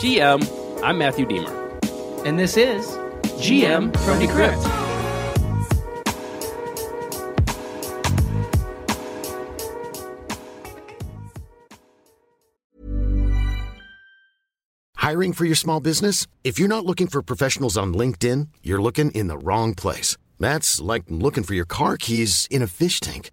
GM, I'm Matthew Deemer. And this is GM from Decrypt. Hiring for your small business? If you're not looking for professionals on LinkedIn, you're looking in the wrong place. That's like looking for your car keys in a fish tank.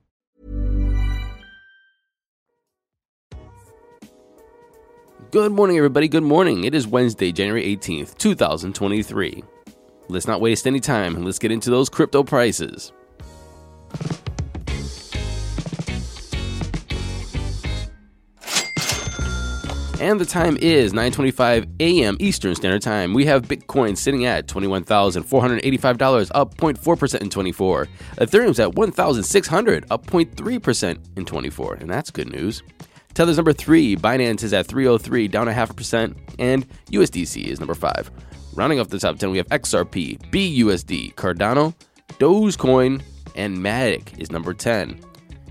Good morning, everybody. Good morning. It is Wednesday, January 18th, 2023. Let's not waste any time and let's get into those crypto prices. And the time is 9:25 a.m. Eastern Standard Time. We have Bitcoin sitting at $21,485, up 0.4% in 24. Ethereum's at 1,600, up 0.3% in 24, and that's good news. Tether's number 3, Binance is at 303, down a half a percent, and USDC is number 5. Rounding off the top 10, we have XRP, BUSD, Cardano, Dogecoin, and Matic is number 10.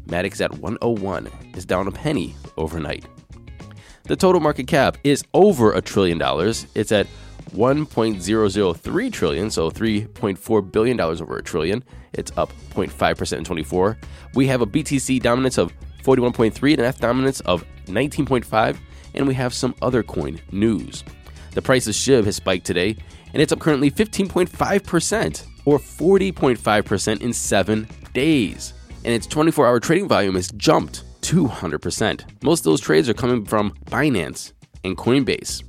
Matic is at 101, is down a penny overnight. The total market cap is over a trillion dollars. It's at 1.003 trillion, so 3.4 billion dollars over a trillion. It's up 0.5% in 24. We have a BTC dominance of 41.3 and an F dominance of 19.5, and we have some other coin news. The price of SHIB has spiked today, and it's up currently 15.5% or 40.5% in 7 days. And its 24-hour trading volume has jumped 200%. Most of those trades are coming from Binance and Coinbase.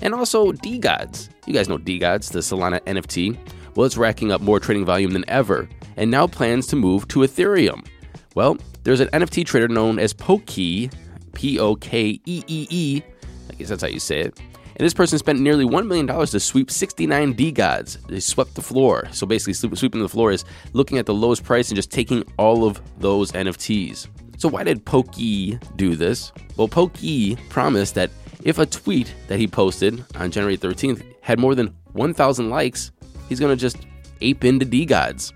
And also DeGods. You guys know DeGods, the Solana NFT. Well, it's racking up more trading volume than ever and now plans to move to Ethereum. Well, there's an NFT trader known as Pokee, P O K E E E, I guess that's how you say it. And this person spent nearly $1 million to sweep 69 DeGods. They swept the floor. So basically, sweeping the floor is looking at the lowest price and just taking all of those NFTs. So, why did Pokee do this? Well, Pokee promised that if a tweet that he posted on January 13th had more than 1,000 likes, he's going to just ape into DeGods.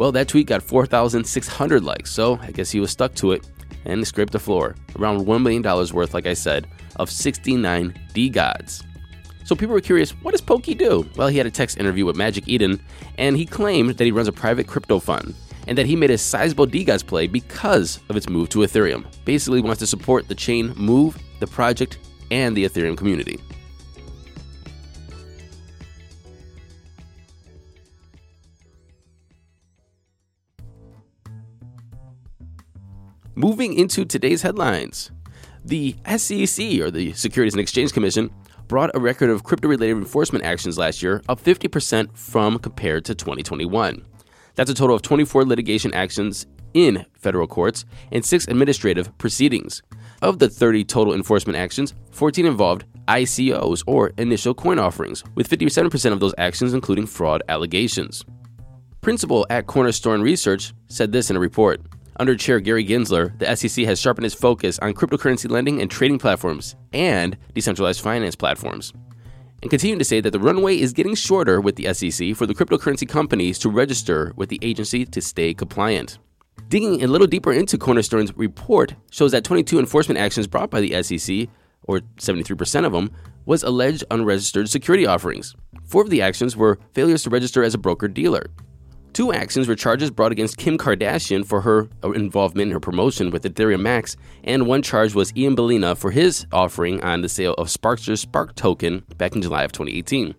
Well, that tweet got 4,600 likes, so I guess he was stuck to it and scraped the floor. Around $1 million worth, like I said, of 69 DeGods. So people were curious, what does Pokey do? Well, he had a text interview with Magic Eden, and he claimed that he runs a private crypto fund and that he made a sizable DeGods play because of its move to Ethereum. Basically, wants to support the chain move, the project, and the Ethereum community. Moving into today's headlines. The SEC, or the Securities and Exchange Commission, brought a record of crypto related enforcement actions last year, up 50% from compared to 2021. That's a total of 24 litigation actions in federal courts and six administrative proceedings. Of the 30 total enforcement actions, 14 involved ICOs or initial coin offerings, with 57% of those actions including fraud allegations. Principal at Cornerstone Research said this in a report. Under Chair Gary Gensler, the SEC has sharpened its focus on cryptocurrency lending and trading platforms and decentralized finance platforms and continuing to say that the runway is getting shorter with the SEC for the cryptocurrency companies to register with the agency to stay compliant. Digging a little deeper into Cornerstone's report shows that 22 enforcement actions brought by the SEC, or 73% of them, was alleged unregistered security offerings. Four of the actions were failures to register as a broker dealer. Two actions were charges brought against Kim Kardashian for her involvement in her promotion with Ethereum Max, and one charge was Ian Balina for his offering on the sale of Sparkster's Spark token back in July of 2018.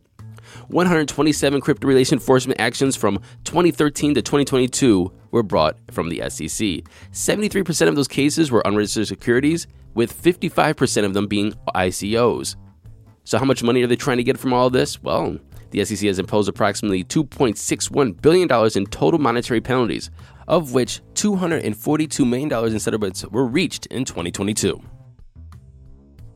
127 crypto relation enforcement actions from 2013 to 2022 were brought from the SEC. 73% of those cases were unregistered securities, with 55% of them being ICOs. So, how much money are they trying to get from all this? Well, the SEC has imposed approximately $2.61 billion in total monetary penalties, of which $242 million in settlements were reached in 2022.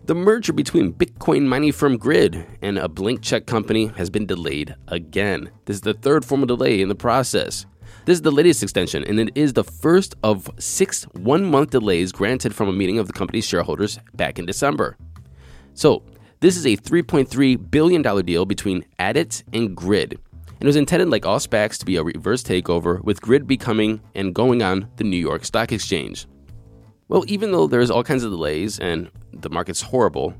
The merger between Bitcoin mining firm Griid and a blank check company has been delayed again. This is the third formal delay in the process. This is the latest extension, and it is the first of six one month delays granted from a meeting of the company's shareholders back in December. So, this is a $3.3 billion deal between Adit and Griid. And it was intended, like all SPACs, to be a reverse takeover, with Griid becoming and going on the New York Stock Exchange. Well, even though there's all kinds of delays and the market's horrible,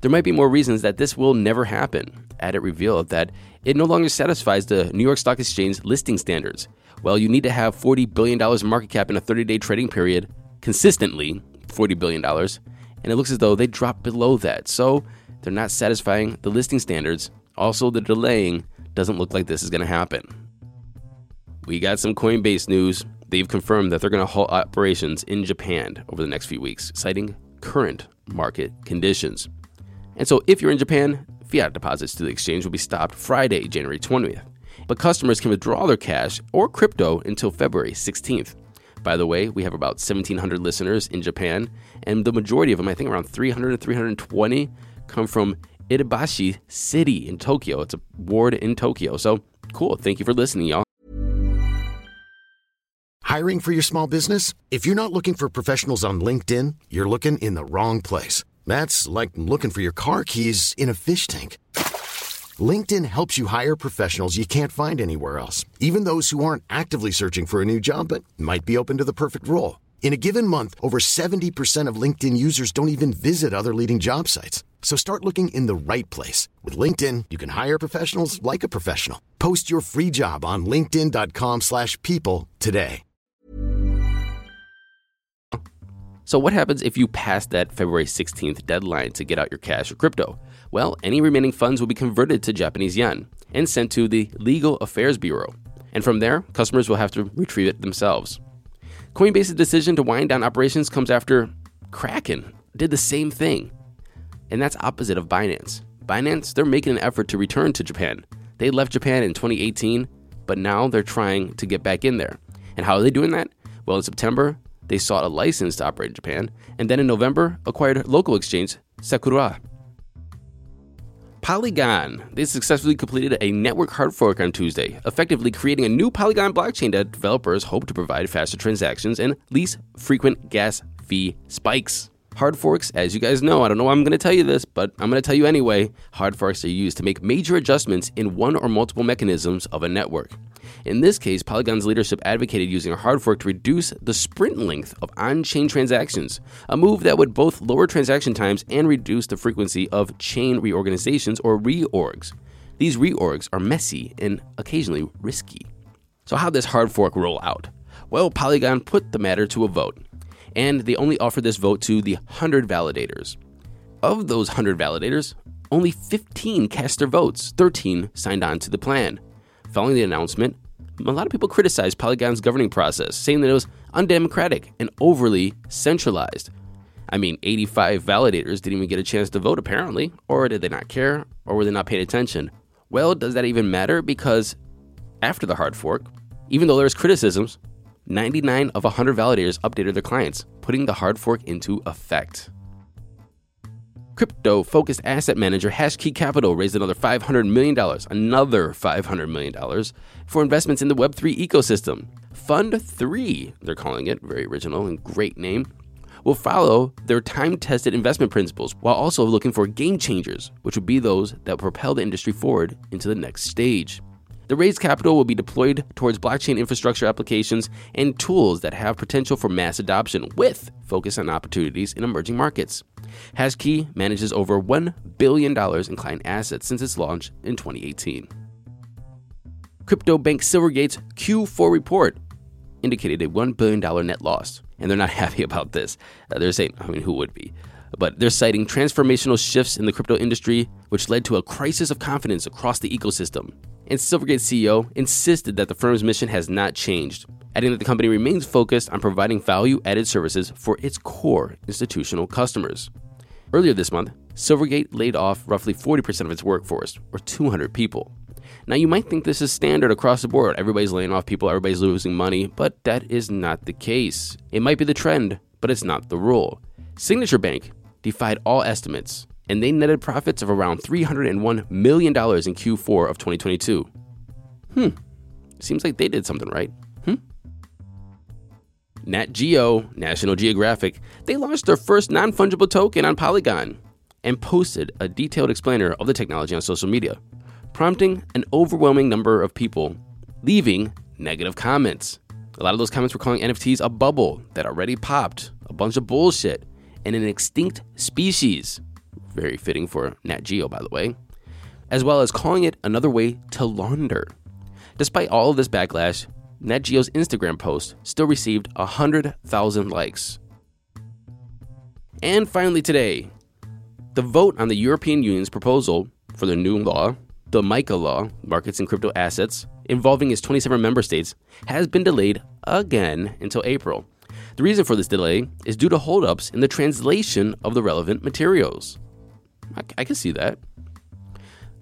there might be more reasons that this will never happen. Adit revealed that it no longer satisfies the New York Stock Exchange listing standards. Well, you need to have $40 billion market cap in a 30 day trading period, consistently $40 billion, and it looks as though they dropped below that. So they're not satisfying the listing standards. Also, the delaying doesn't look like this is going to happen. We got some Coinbase news. They've confirmed that they're going to halt operations in Japan over the next few weeks, citing current market conditions. And so, if you're in Japan, fiat deposits to the exchange will be stopped Friday, January 20th. But customers can withdraw their cash or crypto until February 16th. By the way, we have about 1,700 listeners in Japan, and the majority of them, I think around 300 to 320, come from Itabashi City in Tokyo. It's a ward in Tokyo. So cool. Thank you for listening, y'all. Hiring for your small business? If you're not looking for professionals on LinkedIn, you're looking in the wrong place. That's like looking for your car keys in a fish tank. LinkedIn helps you hire professionals you can't find anywhere else, even those who aren't actively searching for a new job but might be open to the perfect role. In a given month, over 70% of LinkedIn users don't even visit other leading job sites. So start looking in the right place. With LinkedIn, you can hire professionals like a professional. Post your free job on linkedin.com slash people today. So what happens if you pass that February 16th deadline to get out your cash or crypto? Well, any remaining funds will be converted to Japanese yen and sent to the Legal Affairs Bureau. And from there, customers will have to retrieve it themselves. Coinbase's decision to wind down operations comes after Kraken did the same thing. And that's opposite of Binance. Binance, they're making an effort to return to Japan. They left Japan in 2018, but now they're trying to get back in there. And how are they doing that? Well, in September, they sought a license to operate in Japan, and then in November, acquired local exchange Sakura. Polygon. They successfully completed a network hard fork on Tuesday, effectively creating a new Polygon blockchain that developers hope to provide faster transactions and least frequent gas fee spikes. Hard forks, as you guys know, I don't know why I'm going to tell you this, but I'm going to tell you anyway. Hard forks are used to make major adjustments in one or multiple mechanisms of a network. In this case, Polygon's leadership advocated using a hard fork to reduce the sprint length of on chain transactions, a move that would both lower transaction times and reduce the frequency of chain reorganizations or reorgs. These reorgs are messy and occasionally risky. So, how does hard fork roll out? Well, Polygon put the matter to a vote, and they only offered this vote to the 100 validators. Of those 100 validators, only 15 cast their votes, 13 signed on to the plan. Following the announcement, a lot of people criticized Polygon's governing process, saying that it was undemocratic and overly centralized. I mean, 85 validators didn't even get a chance to vote, apparently. Or did they not care? Or were they not paying attention? Well, does that even matter? Because after the hard fork, even though there's criticisms, 99 of 100 validators updated their clients, putting the hard fork into effect. Crypto focused asset manager Hashkey Capital raised another $500 million, another $500 million for investments in the Web3 ecosystem. Fund 3, they're calling it, very original and great name, will follow their time tested investment principles while also looking for game changers, which would be those that propel the industry forward into the next stage. The raised capital will be deployed towards blockchain infrastructure applications and tools that have potential for mass adoption with focus on opportunities in emerging markets. Hashkey manages over $1 billion in client assets since its launch in 2018. Crypto bank Silvergate's Q4 report indicated a $1 billion net loss, and they're not happy about this. Uh, they're saying, I mean, who would be? But they're citing transformational shifts in the crypto industry, which led to a crisis of confidence across the ecosystem and Silvergate CEO insisted that the firm's mission has not changed, adding that the company remains focused on providing value added services for its core institutional customers. Earlier this month, Silvergate laid off roughly 40% of its workforce, or 200 people. Now, you might think this is standard across the board. Everybody's laying off people, everybody's losing money, but that is not the case. It might be the trend, but it's not the rule. Signature Bank defied all estimates and they netted profits of around $301 million in Q4 of 2022. Hmm, seems like they did something right. Hmm? Nat Geo, National Geographic, they launched their first non fungible token on Polygon and posted a detailed explainer of the technology on social media, prompting an overwhelming number of people leaving negative comments. A lot of those comments were calling NFTs a bubble that already popped, a bunch of bullshit, and an extinct species. Very fitting for Nat Geo, by the way. As well as calling it another way to launder. Despite all of this backlash, Nat Geo's Instagram post still received 100,000 likes. And finally, today, the vote on the European Union's proposal for the new law, the MiCA law, Markets in Crypto Assets, involving its 27 member states, has been delayed again until April. The reason for this delay is due to holdups in the translation of the relevant materials. I, I can see that.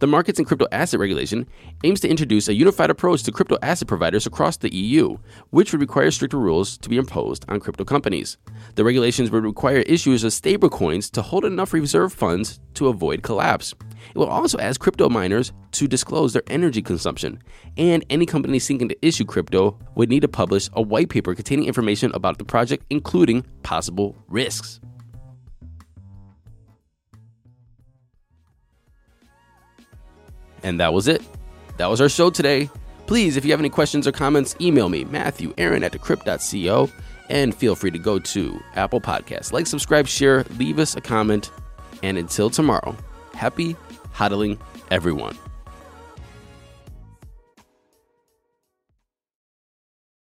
The Markets in Crypto Asset Regulation aims to introduce a unified approach to crypto asset providers across the EU, which would require stricter rules to be imposed on crypto companies. The regulations would require issuers of stablecoins to hold enough reserve funds to avoid collapse. It will also ask crypto miners to disclose their energy consumption, and any company seeking to issue crypto would need to publish a white paper containing information about the project, including possible risks. And that was it. That was our show today. Please, if you have any questions or comments, email me, Matthew Aaron at decrypt.co, and feel free to go to Apple Podcasts. Like, subscribe, share, leave us a comment. And until tomorrow, happy hodling, everyone.